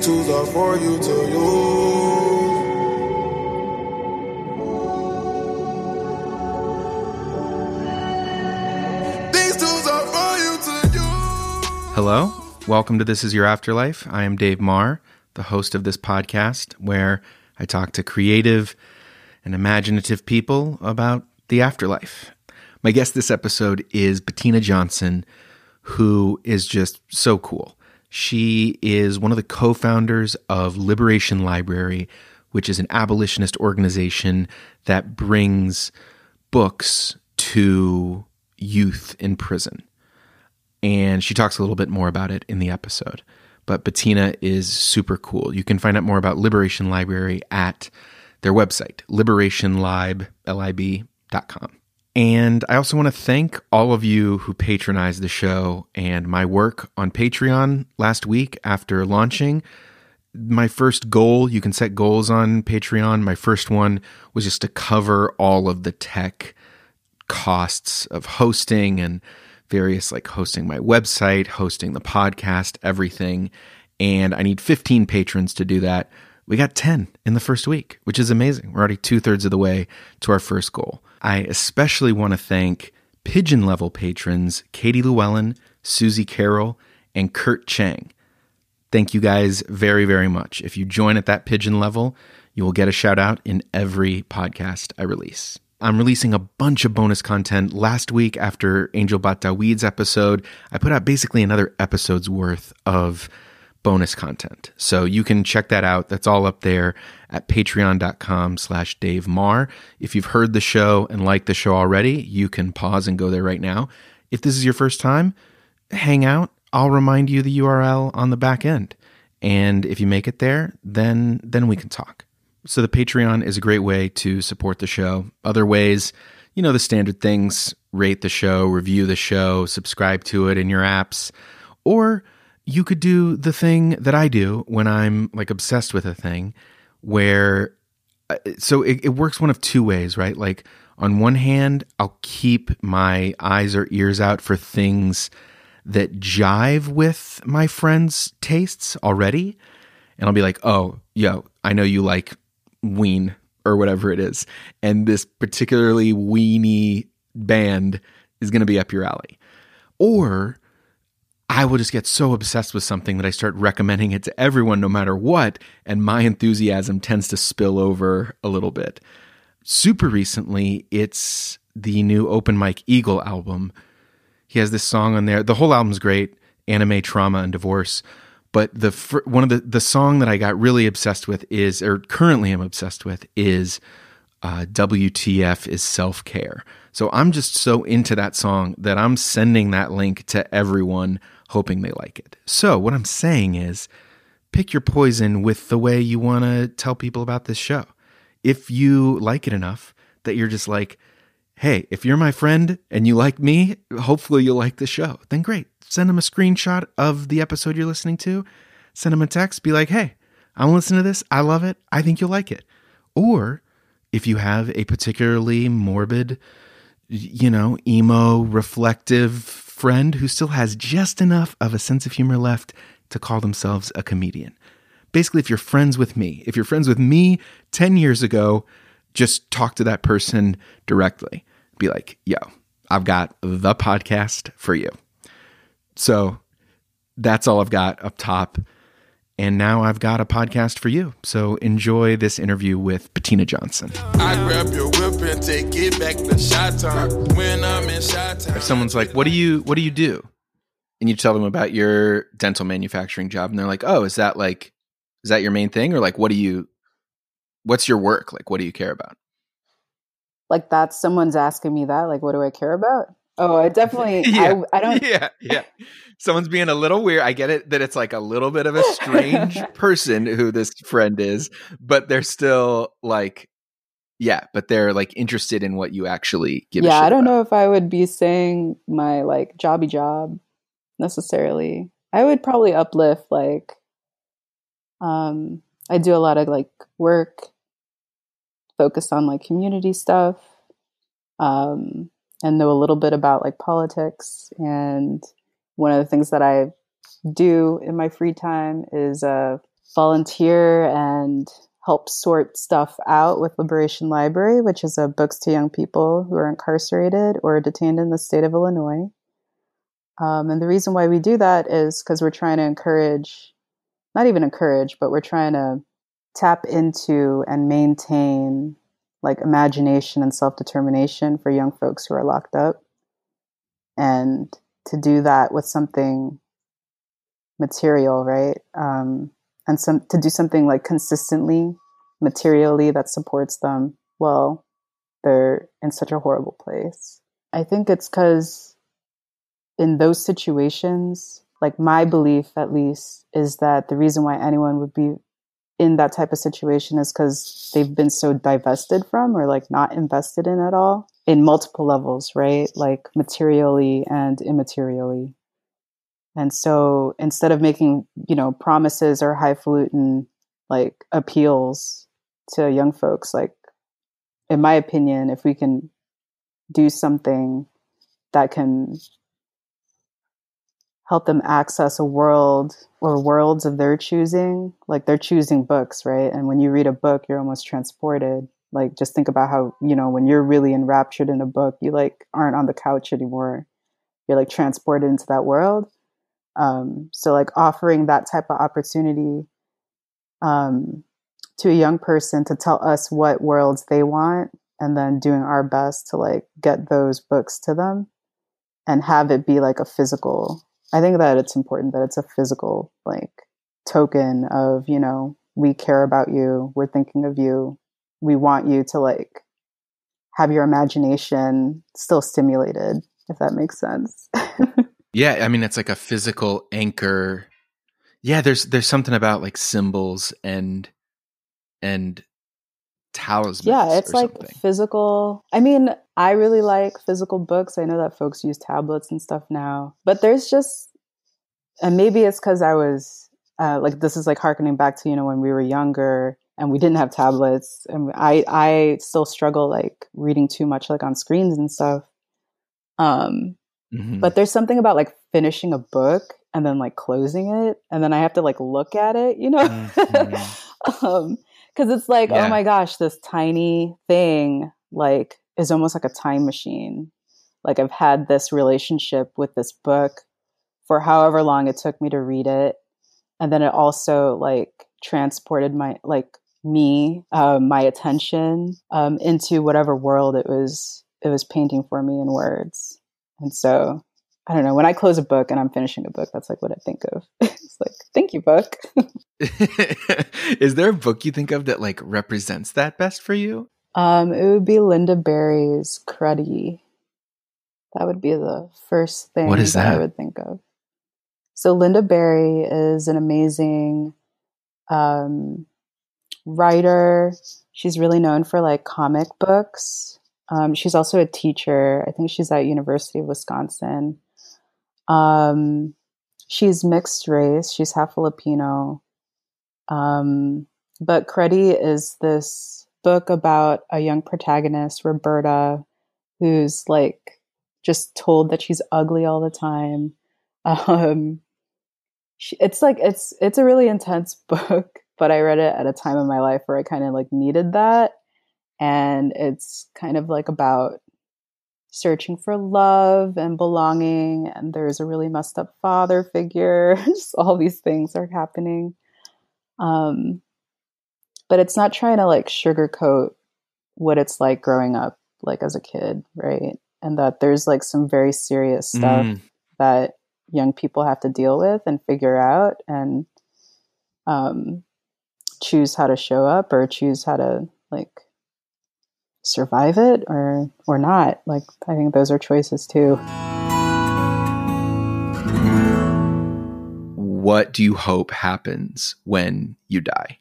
These tools are for you to use. These tools are for you to use. Hello, welcome to This Is Your Afterlife. I am Dave Marr, the host of this podcast, where I talk to creative and imaginative people about the afterlife. My guest this episode is Bettina Johnson, who is just so cool. She is one of the co founders of Liberation Library, which is an abolitionist organization that brings books to youth in prison and she talks a little bit more about it in the episode. But Bettina is super cool. You can find out more about Liberation Library at their website, liberationlib.com. And I also want to thank all of you who patronized the show and my work on Patreon last week after launching. My first goal, you can set goals on Patreon. My first one was just to cover all of the tech costs of hosting and various like hosting my website, hosting the podcast, everything. And I need 15 patrons to do that. We got 10 in the first week, which is amazing. We're already two thirds of the way to our first goal. I especially want to thank pigeon level patrons Katie Llewellyn, Susie Carroll, and Kurt Chang. Thank you guys very, very much. If you join at that pigeon level, you will get a shout out in every podcast I release. I'm releasing a bunch of bonus content. Last week, after Angel Bat Dawid's episode, I put out basically another episode's worth of bonus content. So you can check that out. That's all up there at patreon.com slash Dave Marr. If you've heard the show and like the show already, you can pause and go there right now. If this is your first time, hang out. I'll remind you the URL on the back end. And if you make it there, then then we can talk. So the Patreon is a great way to support the show. Other ways, you know, the standard things rate the show, review the show, subscribe to it in your apps. Or you could do the thing that I do when I'm like obsessed with a thing, where uh, so it, it works one of two ways, right? Like on one hand, I'll keep my eyes or ears out for things that jive with my friends' tastes already. And I'll be like, oh, yo, I know you like Ween or whatever it is. And this particularly weenie band is going to be up your alley. Or I will just get so obsessed with something that I start recommending it to everyone no matter what. And my enthusiasm tends to spill over a little bit. Super recently, it's the new Open Mike Eagle album. He has this song on there. The whole album's great Anime, Trauma, and Divorce. But the fir- one of the the song that I got really obsessed with is, or currently I'm obsessed with, is uh, WTF is self care. So I'm just so into that song that I'm sending that link to everyone, hoping they like it. So what I'm saying is, pick your poison with the way you want to tell people about this show. If you like it enough that you're just like, hey, if you're my friend and you like me, hopefully you'll like the show. Then great. Send them a screenshot of the episode you're listening to. Send them a text. Be like, hey, I'm listening to this. I love it. I think you'll like it. Or if you have a particularly morbid, you know, emo, reflective friend who still has just enough of a sense of humor left to call themselves a comedian. Basically, if you're friends with me, if you're friends with me 10 years ago, just talk to that person directly. Be like, yo, I've got the podcast for you. So that's all I've got up top. And now I've got a podcast for you. So enjoy this interview with Bettina Johnson. I grab your whip and take it back to shot time. When I'm in shot time. If someone's like, "What do you what do you do?" and you tell them about your dental manufacturing job and they're like, "Oh, is that like is that your main thing or like what do you what's your work? Like what do you care about?" like that's someone's asking me that like what do i care about oh i definitely I, I don't yeah, yeah. Someone's being a little weird. I get it that it's like a little bit of a strange person who this friend is, but they're still like, yeah, but they're like interested in what you actually give. yeah i don't about. know if i would be saying my like jobby job necessarily i would probably uplift like um i do a lot of like work focused on like community stuff um and know a little bit about like politics and one of the things that i do in my free time is uh volunteer and help sort stuff out with Liberation Library, which is a books to young people who are incarcerated or detained in the state of Illinois. Um, and the reason why we do that is because we're trying to encourage, not even encourage, but we're trying to tap into and maintain like imagination and self determination for young folks who are locked up. And to do that with something material, right? Um, and some to do something like consistently, materially that supports them. Well, they're in such a horrible place. I think it's because in those situations, like my belief at least, is that the reason why anyone would be in that type of situation is because they've been so divested from or like not invested in at all in multiple levels, right? Like materially and immaterially. And so instead of making, you know, promises or highfalutin like appeals to young folks, like in my opinion, if we can do something that can help them access a world or worlds of their choosing. Like they're choosing books, right? And when you read a book, you're almost transported. Like just think about how, you know, when you're really enraptured in a book, you like aren't on the couch anymore. You're like transported into that world. Um, so like offering that type of opportunity um, to a young person to tell us what worlds they want and then doing our best to like get those books to them and have it be like a physical I think that it's important that it's a physical like token of, you know, we care about you, we're thinking of you. We want you to like have your imagination still stimulated, if that makes sense. yeah, I mean it's like a physical anchor. Yeah, there's there's something about like symbols and and talismans. Yeah, it's like something. physical. I mean, I really like physical books. I know that folks use tablets and stuff now, but there's just, and maybe it's because I was uh, like, this is like harkening back to you know when we were younger and we didn't have tablets, and I I still struggle like reading too much like on screens and stuff. Um, mm-hmm. but there's something about like finishing a book and then like closing it, and then I have to like look at it, you know. Mm-hmm. um, because it's like, oh yeah. oh my gosh, this tiny thing like is almost like a time machine. Like I've had this relationship with this book for however long it took me to read it, and then it also like transported my like me, uh, my attention um, into whatever world it was it was painting for me in words. And so I don't know. When I close a book and I'm finishing a book, that's like what I think of. it's like, thank you, book. Is there a book you think of that like represents that best for you? Um, it would be Lynda Barry's Cruddy. That would be the first thing what is that? that I would think of. So Lynda Barry is an amazing um, writer. She's really known for like comic books. Um, she's also a teacher. I think she's at University of Wisconsin. Um, she's mixed race. She's half Filipino. Um, but Cruddy is this book about a young protagonist, Roberta, who's like just told that she's ugly all the time. Um, she, it's like it's it's a really intense book, but I read it at a time in my life where I kind of like needed that, and it's kind of like about searching for love and belonging and there's a really messed up father figure. Just all these things are happening um, but it's not trying to like sugarcoat what it's like growing up like as a kid right and that there's like some very serious stuff mm. that young people have to deal with and figure out and um, choose how to show up or choose how to like survive it or or not. Like I think those are choices too. What do you hope happens when you die?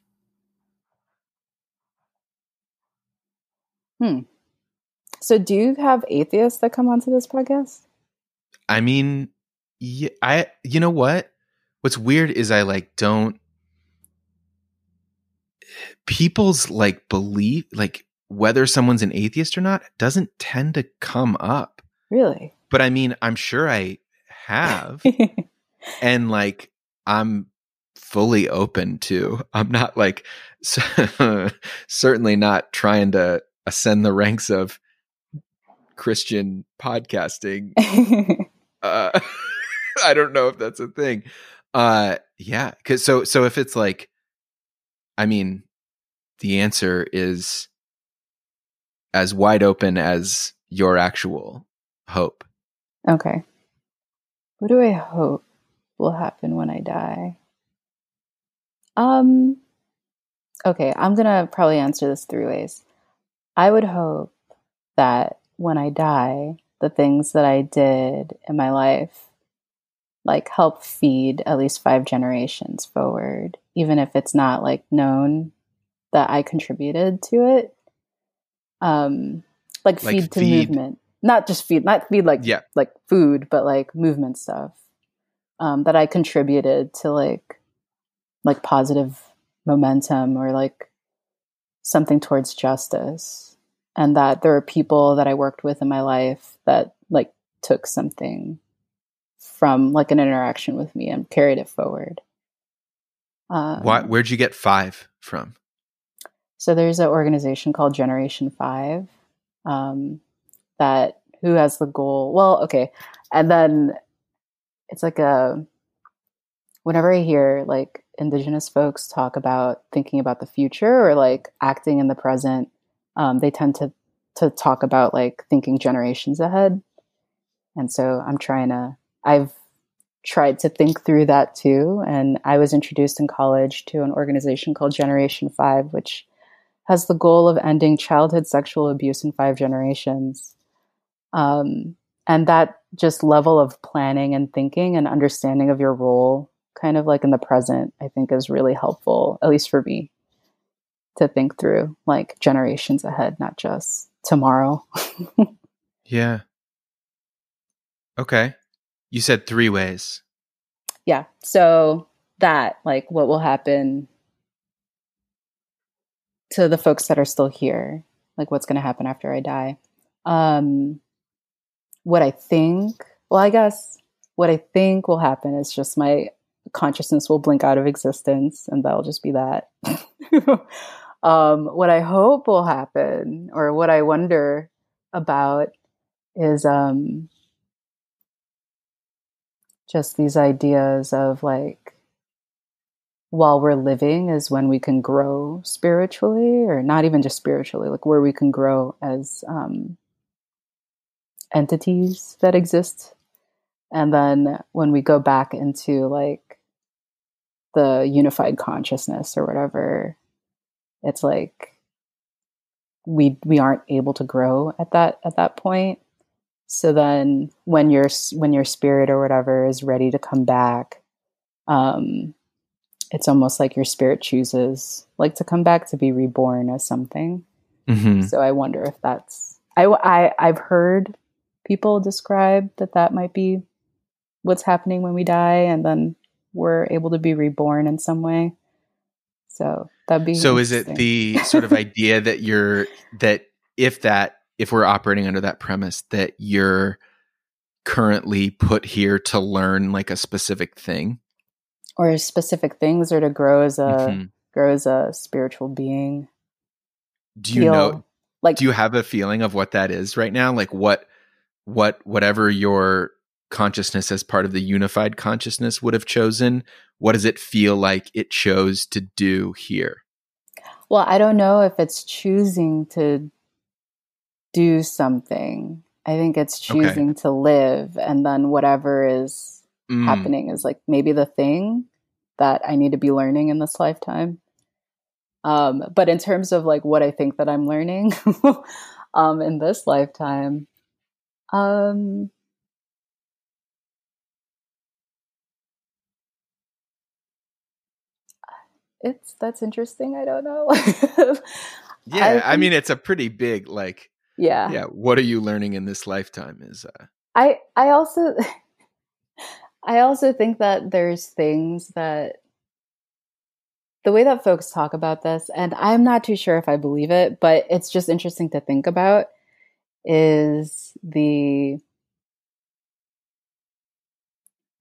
Hmm. So do you have atheists that come onto this podcast? I mean, yeah, I you know what? What's weird is I like don't people's like belief like whether someone's an atheist or not doesn't tend to come up. Really? But I mean, I'm sure I have. and like I'm fully open to. I'm not like certainly not trying to ascend the ranks of Christian podcasting. uh, I don't know if that's a thing. Uh, yeah, because so so if it's like, I mean, the answer is as wide open as your actual hope. Okay. What do I hope will happen when I die? Um okay, I'm to probably answer this three ways. I would hope that when I die, the things that I did in my life like help feed at least five generations forward, even if it's not like known that I contributed to it. Um, like, like feed to feed. movement, not just feed, not feed like yeah. like food, but like movement stuff. Um, that I contributed to like like positive momentum or like something towards justice, and that there are people that I worked with in my life that like took something from like an interaction with me and carried it forward. Um, Why, where'd you get five from? So there's an organization called Generation Five um, that who has the goal. Well, okay, and then it's like a whenever I hear like Indigenous folks talk about thinking about the future or like acting in the present, um, they tend to to talk about like thinking generations ahead. And so I'm trying to. I've tried to think through that too. And I was introduced in college to an organization called Generation Five, which has the goal of ending childhood sexual abuse in five generations. Um, and that just level of planning and thinking and understanding of your role, kind of like in the present, I think is really helpful, at least for me, to think through like generations ahead, not just tomorrow. yeah. Okay. You said three ways. Yeah. So that, like, what will happen to the folks that are still here like what's going to happen after i die um what i think well i guess what i think will happen is just my consciousness will blink out of existence and that'll just be that. Um what i hope will happen or what i wonder about is um just these ideas of like while we're living is when we can grow spiritually or not even just spiritually like where we can grow as um, entities that exist and then when we go back into like the unified consciousness or whatever it's like we we aren't able to grow at that at that point so then when your when your spirit or whatever is ready to come back um it's almost like your spirit chooses like to come back to be reborn as something. Mm-hmm. So I wonder if that's I, I I've heard people describe that that might be what's happening when we die, and then we're able to be reborn in some way. So that'd be so. Is it the sort of idea that you're that if that if we're operating under that premise that you're currently put here to learn like a specific thing or specific things or to grow as a mm-hmm. grow as a spiritual being do you Feel, know like do you have a feeling of what that is right now like what what whatever your consciousness as part of the unified consciousness would have chosen what does it feel like it chose to do here well i don't know if it's choosing to do something i think it's choosing okay. to live and then whatever is mm. happening is like maybe the thing that I need to be learning in this lifetime. Um, but in terms of like what I think that I'm learning um, in this lifetime, um, it's that's interesting. I don't know. yeah, I, I, mean, it's a pretty big like. Yeah. Yeah. What are you learning in this lifetime? Is uh. I I also I also think that there's things that the way that folks talk about this, and I'm not too sure if I believe it, but it's just interesting to think about is the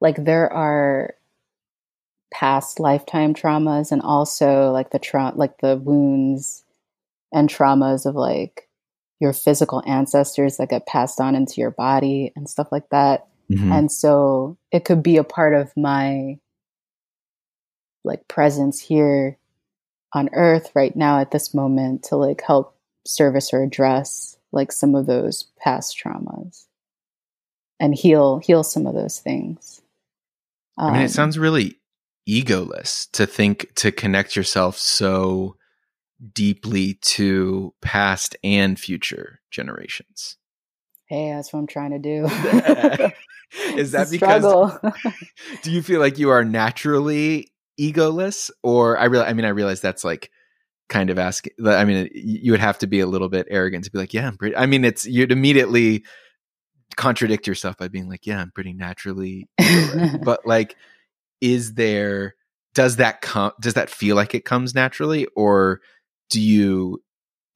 like there are past lifetime traumas and also like the tra- like the wounds and traumas of like your physical ancestors that get passed on into your body and stuff like that. Mm-hmm. And so it could be a part of my like presence here on earth right now at this moment to like help service or address like some of those past traumas and heal heal some of those things. Um, I mean, it um, sounds really egoless to think to connect yourself so deeply to past and future generations. Hey, that's what I'm trying to do. Is that because do you feel like you are naturally egoless or I real I mean I realize that's like kind of ask I mean you would have to be a little bit arrogant to be like yeah I'm pretty I mean it's you'd immediately contradict yourself by being like yeah I'm pretty naturally but like is there does that come does that feel like it comes naturally or do you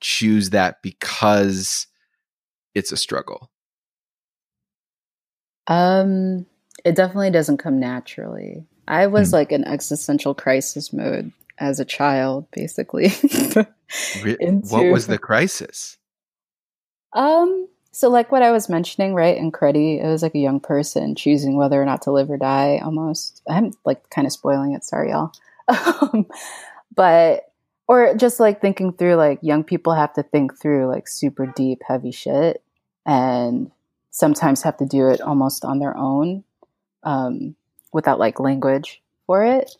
choose that because it's a struggle? Um it definitely doesn't come naturally. I was mm. like in existential crisis mode as a child, basically. Into, what was the crisis? Um, so like what I was mentioning, right, in Cruddy, it was like a young person choosing whether or not to live or die almost. I'm like kind of spoiling it, sorry y'all. Um, but or just like thinking through like young people have to think through like super deep, heavy shit and sometimes have to do it almost on their own. Um, without like language for it.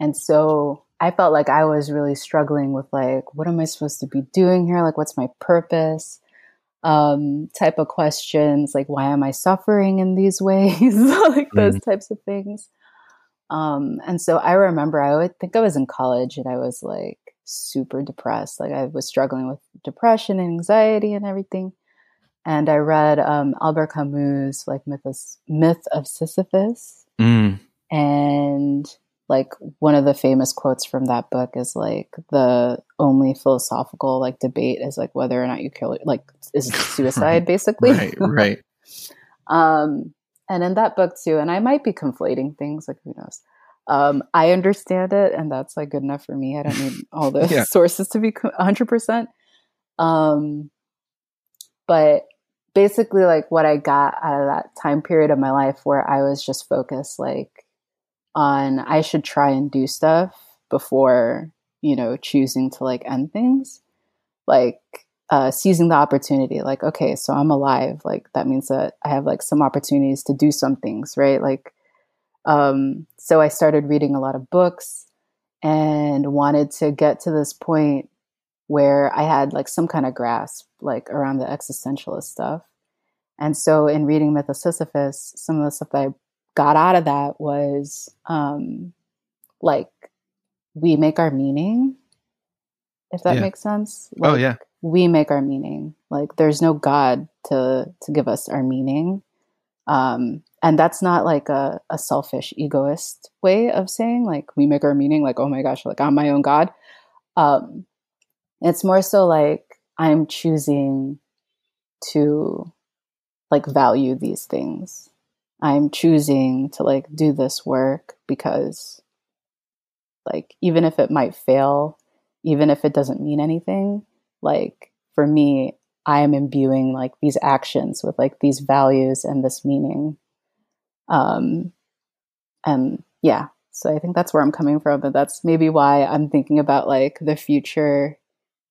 And so I felt like I was really struggling with like, what am I supposed to be doing here? Like, what's my purpose? Um, type of questions, like, why am I suffering in these ways? like those mm-hmm. types of things. Um, and so I remember I would think I was in college and I was like super depressed. Like I was struggling with depression and anxiety and everything and I read um, Albert Camus' like myth of, myth of Sisyphus, mm. and like one of the famous quotes from that book is like the only philosophical like debate is like whether or not you kill like is suicide basically. Right right. Um and in that book too and i might be conflating things like who knows? Um i understand it and that's like good enough for me. I don't need all the yeah. sources to be 100% um but basically like what I got out of that time period of my life where I was just focused like on I should try and do stuff before, you know, choosing to like end things. Like uh, seizing the opportunity, like, okay, so I'm alive. Like that means that I have like some opportunities to do some things, right? Like, um, so I started reading a lot of books and wanted to get to this point where I had like some kind of grasp like around the existentialist stuff. And so in reading Myth of Sisyphus, some of the stuff that I got out of that was um like we make our meaning, if that yeah. makes sense. Oh, like, oh yeah. We make our meaning. Like there's no God to to give us our meaning. Um and that's not like a, a selfish egoist way of saying like we make our meaning like oh my gosh like i'm my own god um it's more so like I'm choosing to like value these things. I'm choosing to like do this work because like even if it might fail, even if it doesn't mean anything, like for me, I am imbuing like these actions with like these values and this meaning. Um and yeah, so I think that's where I'm coming from, but that's maybe why I'm thinking about like the future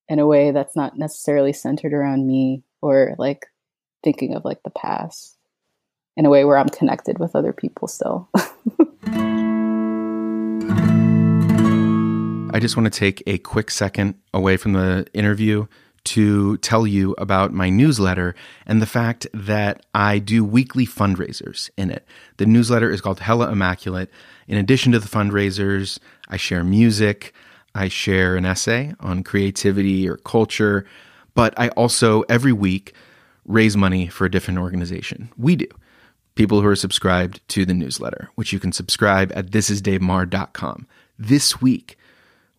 in a way that's not necessarily centered around me or like thinking of like the past in a way where I'm connected with other people still. I just want to take a quick second away from the interview to tell you about my newsletter and the fact that I do weekly fundraisers in it. The newsletter is called Hella Immaculate. In addition to the fundraisers, I share music, I share an essay on creativity or culture, but I also every week raise money for a different organization. We do. People who are subscribed to the newsletter, which you can subscribe at thisisdavemarr.com. This week,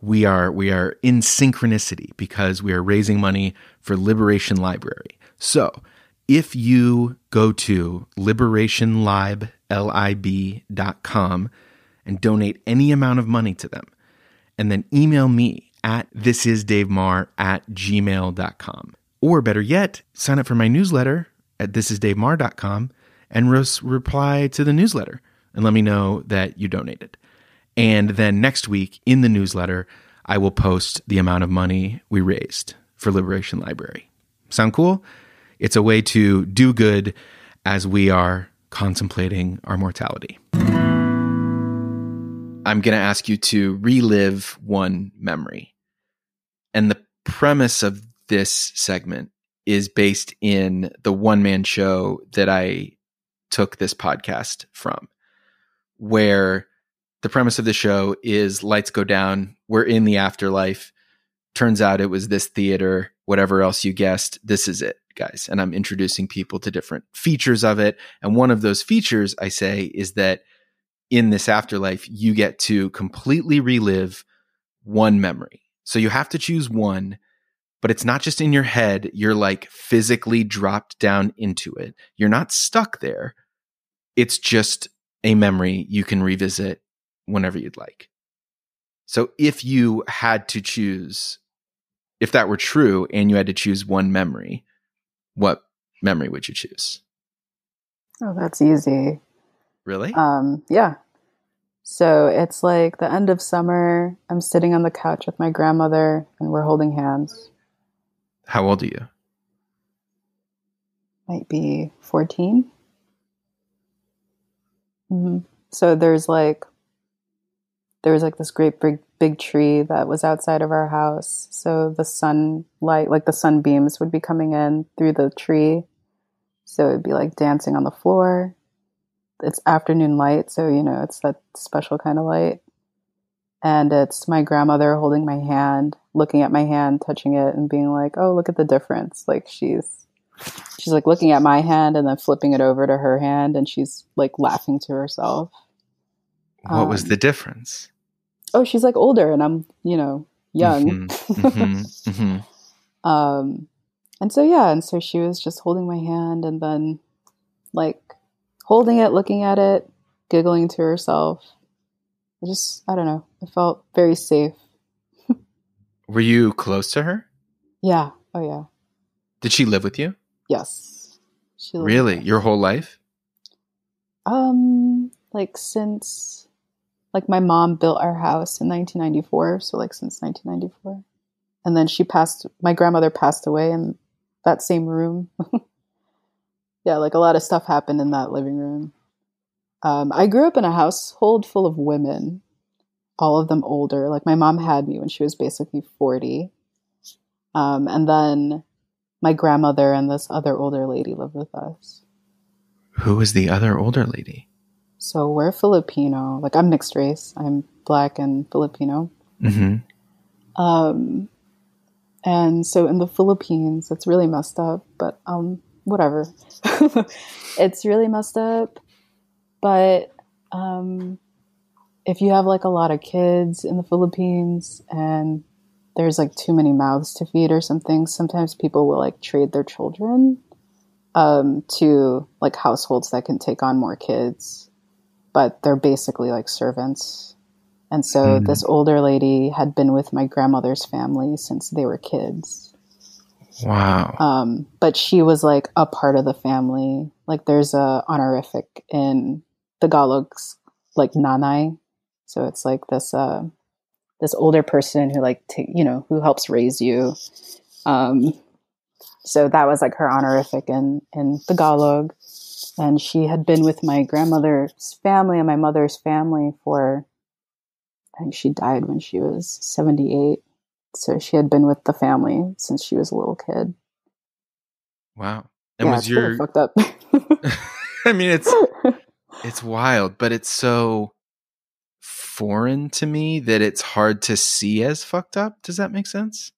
we are we are in synchronicity because we are raising money for Liberation Library. So, if you go to liberationlib.com and donate any amount of money to them. And then email me at thisisdavemarr at gmail.com. Or better yet, sign up for my newsletter at thisisdavemarr.com and res- reply to the newsletter and let me know that you donated. And then next week in the newsletter, I will post the amount of money we raised for Liberation Library. Sound cool? It's a way to do good as we are contemplating our mortality. I'm going to ask you to relive one memory. And the premise of this segment is based in the one man show that I took this podcast from, where the premise of the show is lights go down, we're in the afterlife. Turns out it was this theater, whatever else you guessed, this is it, guys. And I'm introducing people to different features of it. And one of those features I say is that in this afterlife, you get to completely relive one memory. So you have to choose one, but it's not just in your head. You're like physically dropped down into it. You're not stuck there. It's just a memory you can revisit whenever you'd like. So if you had to choose, if that were true and you had to choose one memory, what memory would you choose? Oh, that's easy. Really? Um, yeah. So it's like the end of summer. I'm sitting on the couch with my grandmother and we're holding hands. How old are you? Might be 14. hmm So there's like, there was like this great big, big tree that was outside of our house. So the sunlight, like the sunbeams would be coming in through the tree. So it'd be like dancing on the floor it's afternoon light, so you know it's that special kind of light. And it's my grandmother holding my hand, looking at my hand, touching it, and being like, "Oh, look at the difference!" Like she's she's like looking at my hand and then flipping it over to her hand, and she's like laughing to herself. What um, was the difference? Oh, she's like older, and I'm you know young. Mm-hmm, mm-hmm, mm-hmm. Um, and so yeah, and so she was just holding my hand, and then like holding it, looking at it, giggling to herself. I just, I don't know. I felt very safe. Were you close to her? Yeah. Oh, yeah. Did she live with you? Yes. She really? Your whole life? Um, like since, like my mom built our house in 1994. So, like since 1994. And then she passed, my grandmother passed away in that same room. yeah, like a lot of stuff happened in that living room. Um, I grew up in a household full of women, all of them older. Like my mom had me when she was basically 40. Um, and then my grandmother and this other older lady lived with us. Who was the other older lady? So we're Filipino. Like I'm mixed race. I'm black and Filipino. Mm-hmm. Um, and so in the Philippines, it's really messed up. But um, whatever. it's really messed up. But um, if you have like a lot of kids in the Philippines and there's like too many mouths to feed or something, sometimes people will like trade their children um, to like households that can take on more kids, but they're basically like servants. And so mm. this older lady had been with my grandmother's family since they were kids. Wow. Um, but she was like a part of the family. Like there's a honorific in Tagalog's like nanay. So it's like this uh this older person who like t- you know who helps raise you. Um, so that was like her honorific in in Tagalog, and she had been with my grandmother's family and my mother's family for. I think she died when she was seventy eight. So she had been with the family since she was a little kid. Wow. And yeah, was your fucked up? I mean, it's it's wild, but it's so foreign to me that it's hard to see as fucked up. Does that make sense?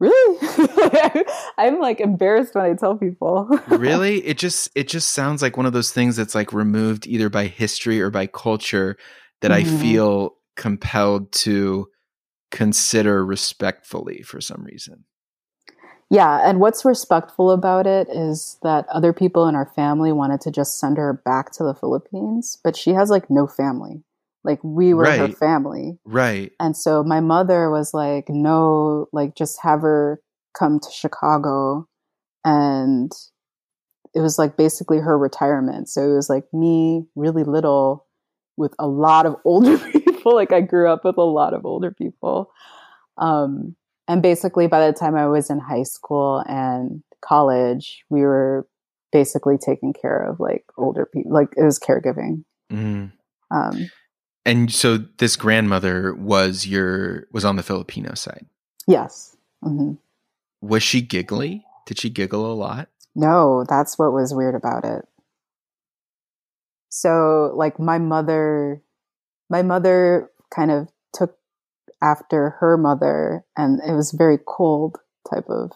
Really? I'm like embarrassed when I tell people. really? It just it just sounds like one of those things that's like removed either by history or by culture that mm-hmm. I feel compelled to consider respectfully for some reason. Yeah, and what's respectful about it is that other people in our family wanted to just send her back to the Philippines, but she has like no family. Like we were her family. Right. And so my mother was like, no, like just have her come to Chicago. And it was like basically her retirement. So it was like me, really little, with a lot of older people. Like I grew up with a lot of older people. Um, and basically by the time I was in high school and college, we were basically taking care of like older people. Like it was caregiving. Mm. Um, And so this grandmother was your was on the Filipino side. yes. hmm Was she giggly? Did she giggle a lot? No, that's what was weird about it. So, like my mother, my mother kind of took after her mother, and it was very cold type of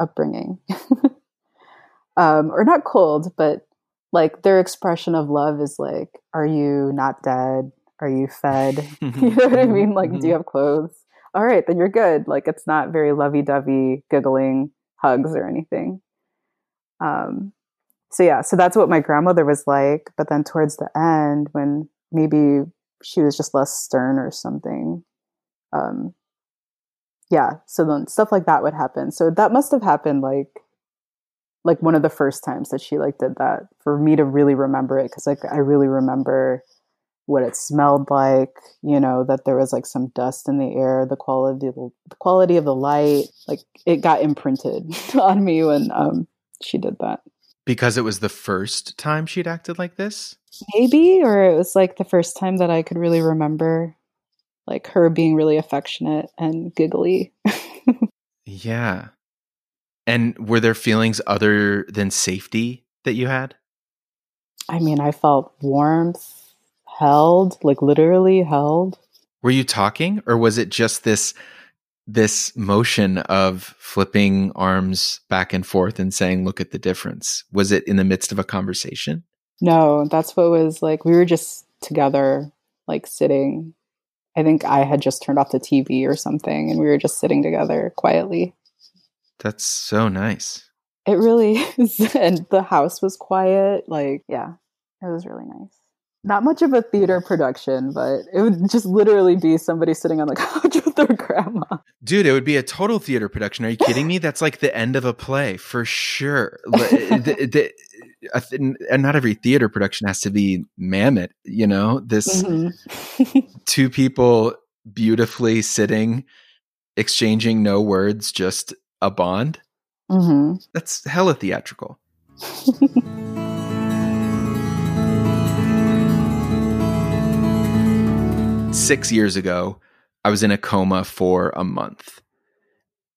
upbringing. um, or not cold, but like their expression of love is like, "Are you not dead? Are you fed? you know what I mean? Like, do you have clothes? All right, then you're good. Like, it's not very lovey-dovey, giggling hugs or anything." Um, so yeah, so that's what my grandmother was like. But then towards the end, when maybe she was just less stern or something, um, yeah. So then stuff like that would happen. So that must have happened like, like one of the first times that she like did that for me to really remember it because like I really remember what it smelled like. You know that there was like some dust in the air, the quality, the quality of the light, like it got imprinted on me when um she did that. Because it was the first time she'd acted like this? Maybe, or it was like the first time that I could really remember like her being really affectionate and giggly. Yeah. And were there feelings other than safety that you had? I mean, I felt warmth, held, like literally held. Were you talking or was it just this this motion of flipping arms back and forth and saying look at the difference? Was it in the midst of a conversation? No, that's what was like we were just together, like sitting. I think I had just turned off the TV or something and we were just sitting together quietly. That's so nice. It really is. And the house was quiet. Like, yeah, it was really nice. Not much of a theater production, but it would just literally be somebody sitting on the couch with their grandma. Dude, it would be a total theater production. Are you kidding me? That's like the end of a play for sure. the, the, a th- and not every theater production has to be mammoth, you know? This Mhm. Two people beautifully sitting, exchanging no words, just a bond. Mhm. That's hella theatrical. Six years ago, I was in a coma for a month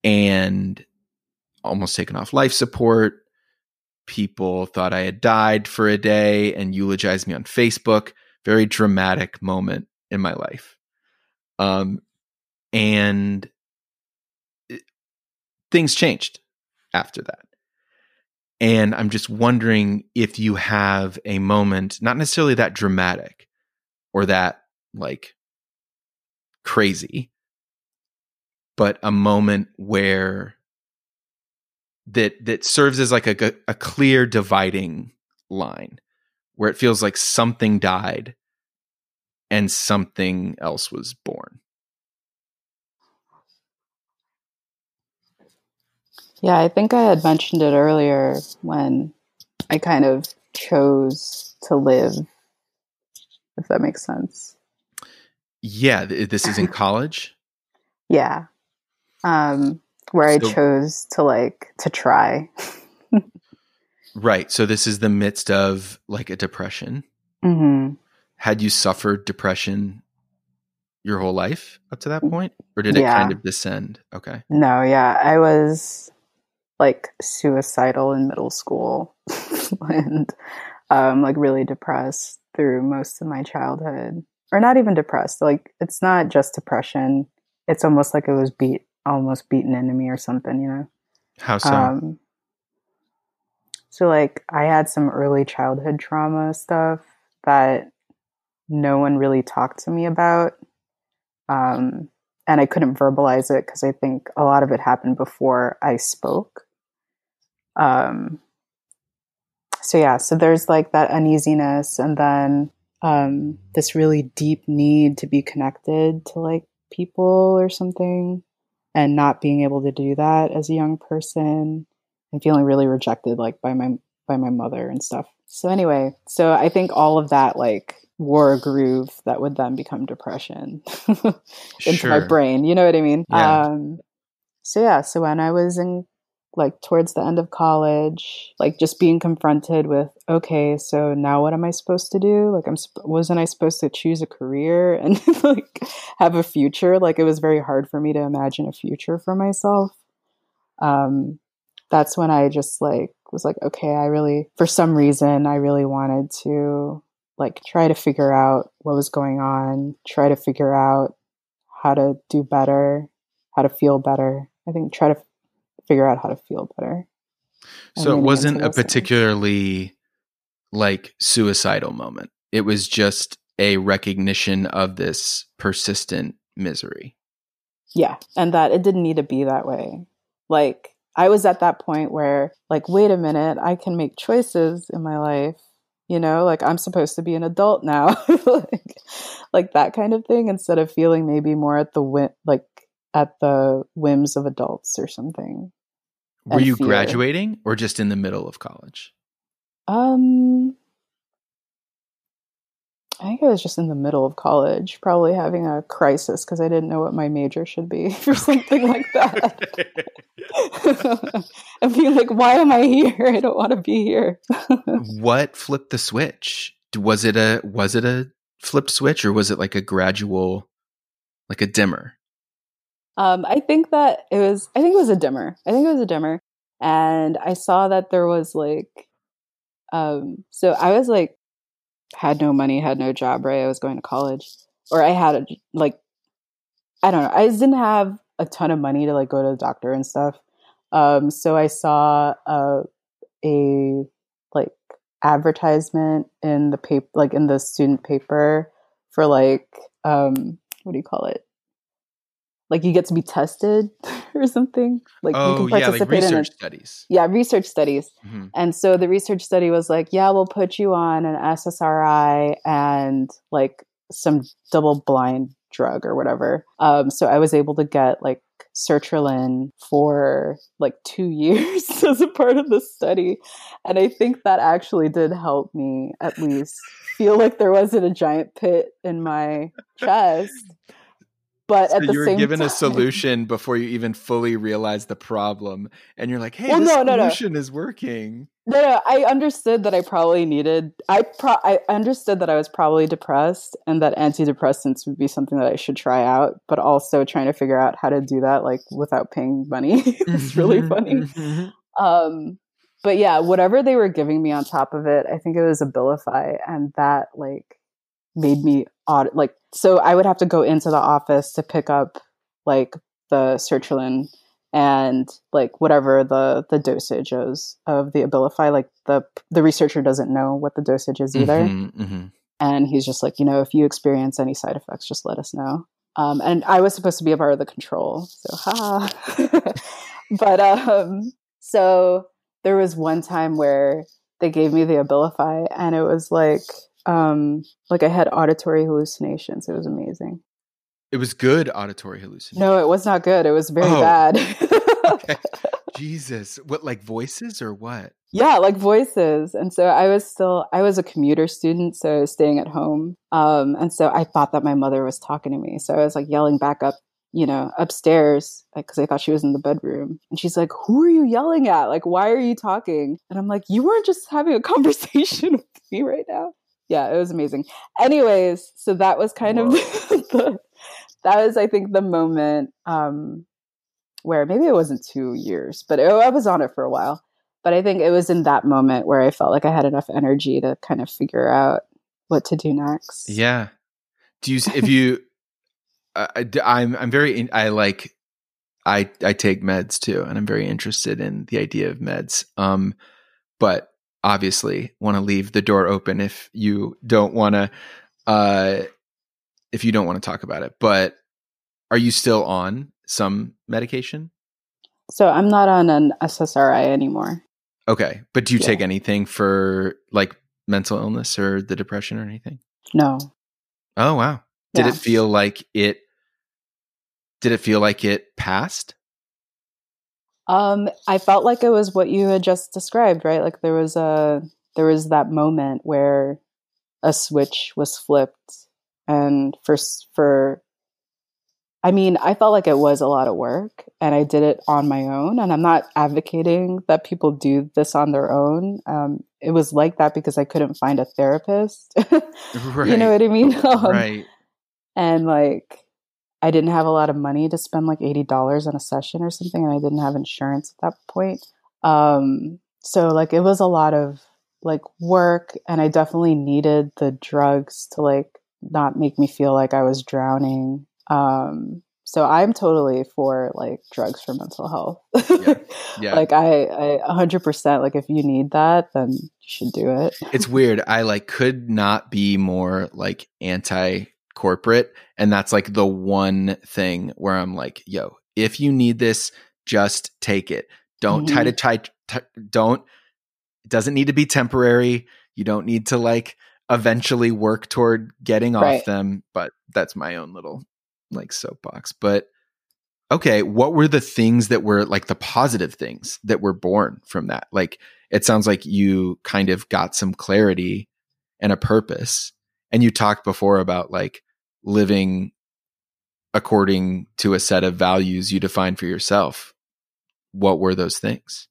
and almost taken off life support. People thought I had died for a day and eulogized me on Facebook. Very dramatic moment in my life. Um, and it- things changed after that. And I'm just wondering if you have a moment, not necessarily that dramatic or that like crazy, but a moment where that that serves as like a, a clear dividing line where it feels like something died and something else was born. Yeah, I think I had mentioned it earlier when I kind of chose to live, if that makes sense. Yeah, th- this is in college. Yeah. Um, where I chose to like to try. Right. So this is the midst of like a depression. hmm Had you suffered depression your whole life up to that point? Or did it Yeah. kind of descend? Okay. No, yeah, I was like suicidal in middle school and um, like really depressed through most of my childhood. Or not even depressed. Like it's not just depression. It's almost like it was beat almost beaten into me or something, you know. How so? Um, so like I had some early childhood trauma stuff that no one really talked to me about. Um, and I couldn't verbalize it because I think a lot of it happened before I spoke. Um, so yeah, so there's like that uneasiness, and then um, this really deep need to be connected to like people or something and not being able to do that as a young person and feeling really rejected like by my by my mother and stuff. So anyway, so I think all of that like wore a groove that would then become depression into Sure. my brain. You know what I mean? Yeah. Um, so yeah, so when I was in like towards the end of college, like just being confronted with, okay, so now what am I supposed to do? Like, I'm wasn't I supposed to choose a career and like have a future? Like, it was very hard for me to imagine a future for myself. Um, that's when I just like was like, okay, I really, for some reason, I really wanted to like try to figure out what was going on, try to figure out how to do better, how to feel better. I think try to f- figure out how to feel better. So it wasn't a particularly like suicidal moment. It was just a recognition of this persistent misery. Yeah, and that it didn't need to be that way. Like I was at that point where like wait a minute, I can make choices in my life. You know, like I'm supposed to be an adult now. like, like that kind of thing instead of feeling maybe more at the whim like at the whims of adults or something. Were you fear. graduating or just in the middle of college? Um I think I was just in the middle of college, probably having a crisis because I didn't know what my major should be or something like that. and being like, why am I here? I don't want to be here. what flipped the switch? Was it a was it a flipped switch or was it like a gradual like a dimmer? Um, I think that it was, I think it was a dimmer. I think it was a dimmer. And I saw that there was like, um, so I was like, had no money, had no job, right? I was going to college or I had a, like, I don't know. I didn't have a ton of money to like go to the doctor and stuff. Um, so I saw a, a like advertisement in the paper, like in the student paper for like, um, what do you call it? Like you get to be tested or something. Like oh you can yeah, like participate in research studies. Yeah, research studies. Mhm. And so the research study was like, yeah, we'll put you on an SSRI and like some double blind drug or whatever. Um, so I was able to get like sertraline for like two years as a part of the study. And I think that actually did help me at least feel like there wasn't a giant pit in my chest. But So at the same time, you were given time, a solution before you even fully realize the problem, and you're like, "Hey, Well, this no, no, no. solution is working." No, no, I understood that I probably needed. I pro. I understood that I was probably depressed, and that antidepressants would be something that I should try out. But also trying to figure out how to do that, like without paying money, it's really Mhm, funny. mhm. Um, but yeah, whatever they were giving me on top of it, I think it was Abilify, and that like made me odd. Like, so I would have to go into the office to pick up like the sertraline and like whatever the the dosage is of the Abilify. Like the the researcher doesn't know what the dosage is either, Mhm, mhm. and he's just like, you know, if you experience any side effects, just let us know. Um, and I was supposed to be a part of the control, so ha. but um, so there was one time where they gave me the Abilify, and it was like, um, like I had auditory hallucinations. It was amazing. It was good auditory hallucinations. No, it was not good. It was very Oh. bad. Okay. Jesus, what like voices or what? yeah like voices and so i was still i was a commuter student so I was staying at home um and so i thought that my mother was talking to me so i was like yelling back up you know upstairs because i thought she was in the bedroom and she's like who are you yelling at like why are you talking and i'm like you weren't just having a conversation with me right now yeah it was amazing anyways so that was kind of the, that was i think the moment um where maybe it wasn't two years but it, i was on it for a while but I think it was in that moment where I felt like I had enough energy to kind of figure out what to do next. Yeah. Do you if you I, I am I'm very in, I like I I take meds too and I'm very interested in the idea of meds. Um but obviously want to leave the door open if you don't want to uh if you don't want to talk about it. But are you still on some medication? So I'm not on an SSRI anymore. Okay. But do you Yeah. take anything for like mental illness or the depression or anything? No. Oh wow. Did Yeah. it feel like it did it feel like it passed? Um, I felt like it was what you had just described, right? Like there was a there was that moment where a switch was flipped, and for for, I mean, I felt like it was a lot of work, and I did it on my own. And I'm not advocating that people do this on their own. Um, it was like that because I couldn't find a therapist. Right. You know what I mean? Um, right. and like I didn't have a lot of money to spend like eighty dollars on a session or something, and I didn't have insurance at that point. Um, so like it was a lot of like work, and I definitely needed the drugs to like not make me feel like I was drowning. Um, so I'm totally for like drugs for mental health. Yeah. Yeah. Like I, I, hundred percent. Like if you need that, then you should do it. it's weird. I like could not be more like anti corporate. And that's like the one thing where I'm like, yo, if you need this, just take it. Don't try Mhm. to try, t- don't, it doesn't need to be temporary. You don't need to like eventually work toward getting off them. But that's my own little like soapbox. But okay, what were the things that were like the positive things that were born from that? Like, it sounds like you kind of got some clarity and a purpose. And you talked before about like living according to a set of values you define for yourself. What were those things?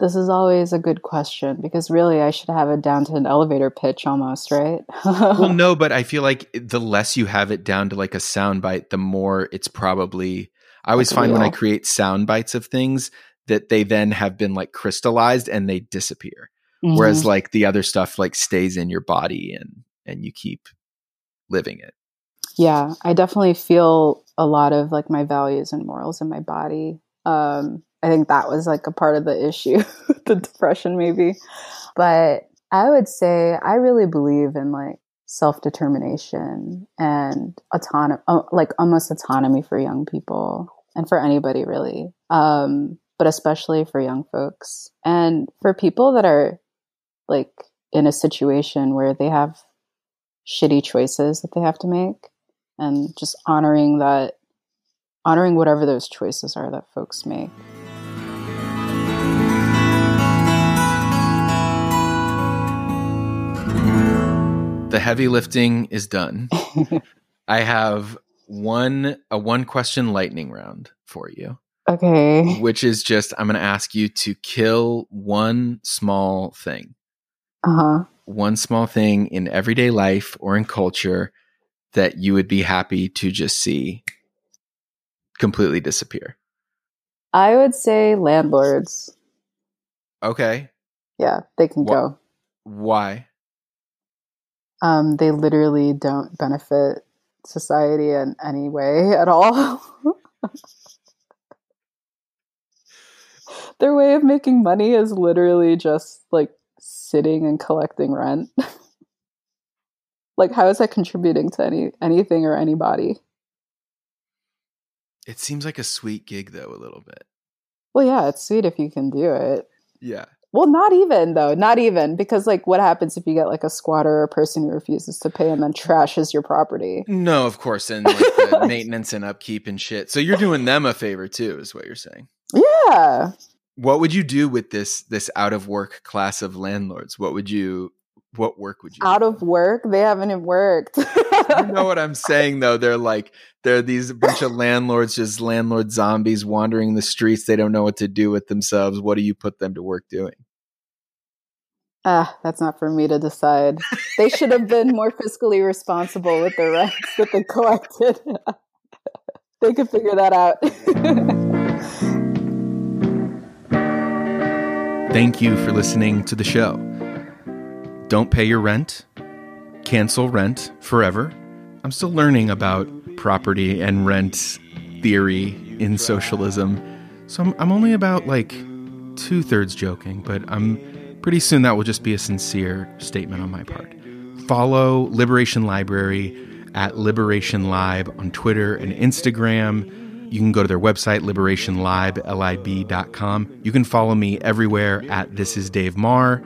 This is always a good question because really I should have it down to an elevator pitch almost, right? well, no, but I feel like the less you have it down to like a sound bite, the more it's probably. I always find when I create sound bites of things that they then have been like crystallized and they disappear. Whereas Mhm. like the other stuff like stays in your body and and you keep living it. yeah, I definitely feel a lot of like my values and morals in my body. Um, I think that was like a part of the issue, the depression maybe. But I would say I really believe in like self determination and autonomy, like almost autonomy for young people and for anybody really. Um, but especially for young folks and for people that are like in a situation where they have shitty choices that they have to make and just honoring that honoring whatever those choices are that folks make The heavy lifting is done. I have one a one question lightning round for you, okay which is just I'm going to ask you to kill one small thing. uh-huh One small thing in everyday life or in culture that you would be happy to just see completely disappear. i would say landlords Okay. yeah they can Wha- go Why? um, they literally don't benefit society in any way at all their way of making money is literally just like sitting and collecting rent like how is that contributing to any anything or anybody It seems like a sweet gig though a little bit. well yeah it's sweet if you can do it Yeah. Well, not even though, not even because like what happens if you get like a squatter or a person who refuses to pay and then trashes your property? No, of course, and like the maintenance and upkeep and shit. So you're doing them a favor too, is what you're saying. Yeah. What would you do with this this out of work class of landlords? What would you what work would you Out do? of work, they haven't even worked. you know what I'm saying though? They're like they're these bunch of landlords, just landlord zombies wandering the streets. They don't know what to do with themselves. What do you put them to work doing? ah, that's not for me to decide. They should have been more fiscally responsible with the rents that they collected. they could figure that out. Thank you for listening to the show. Don't pay your rent. Cancel rent forever. I'm still learning about property and rent theory in socialism. So I'm, I'm only about like two thirds joking, but I'm pretty soon that will just be a sincere statement on my part. Follow Liberation Library at Liberation Lib on Twitter and Instagram. You can go to their website, liberationlib.com. You can follow me everywhere at This Is Dave Marr.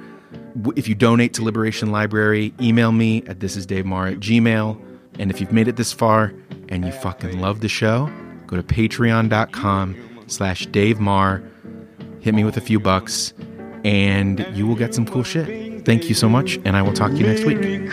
if you donate to Liberation Library, email me at thisisdavemarr at gmail. And if you've made it this far and you fucking love the show, go to patreon.com slash Dave Marr. Hit me with a few bucks and you will get some cool shit. Thank you so much, and I will talk to you next week.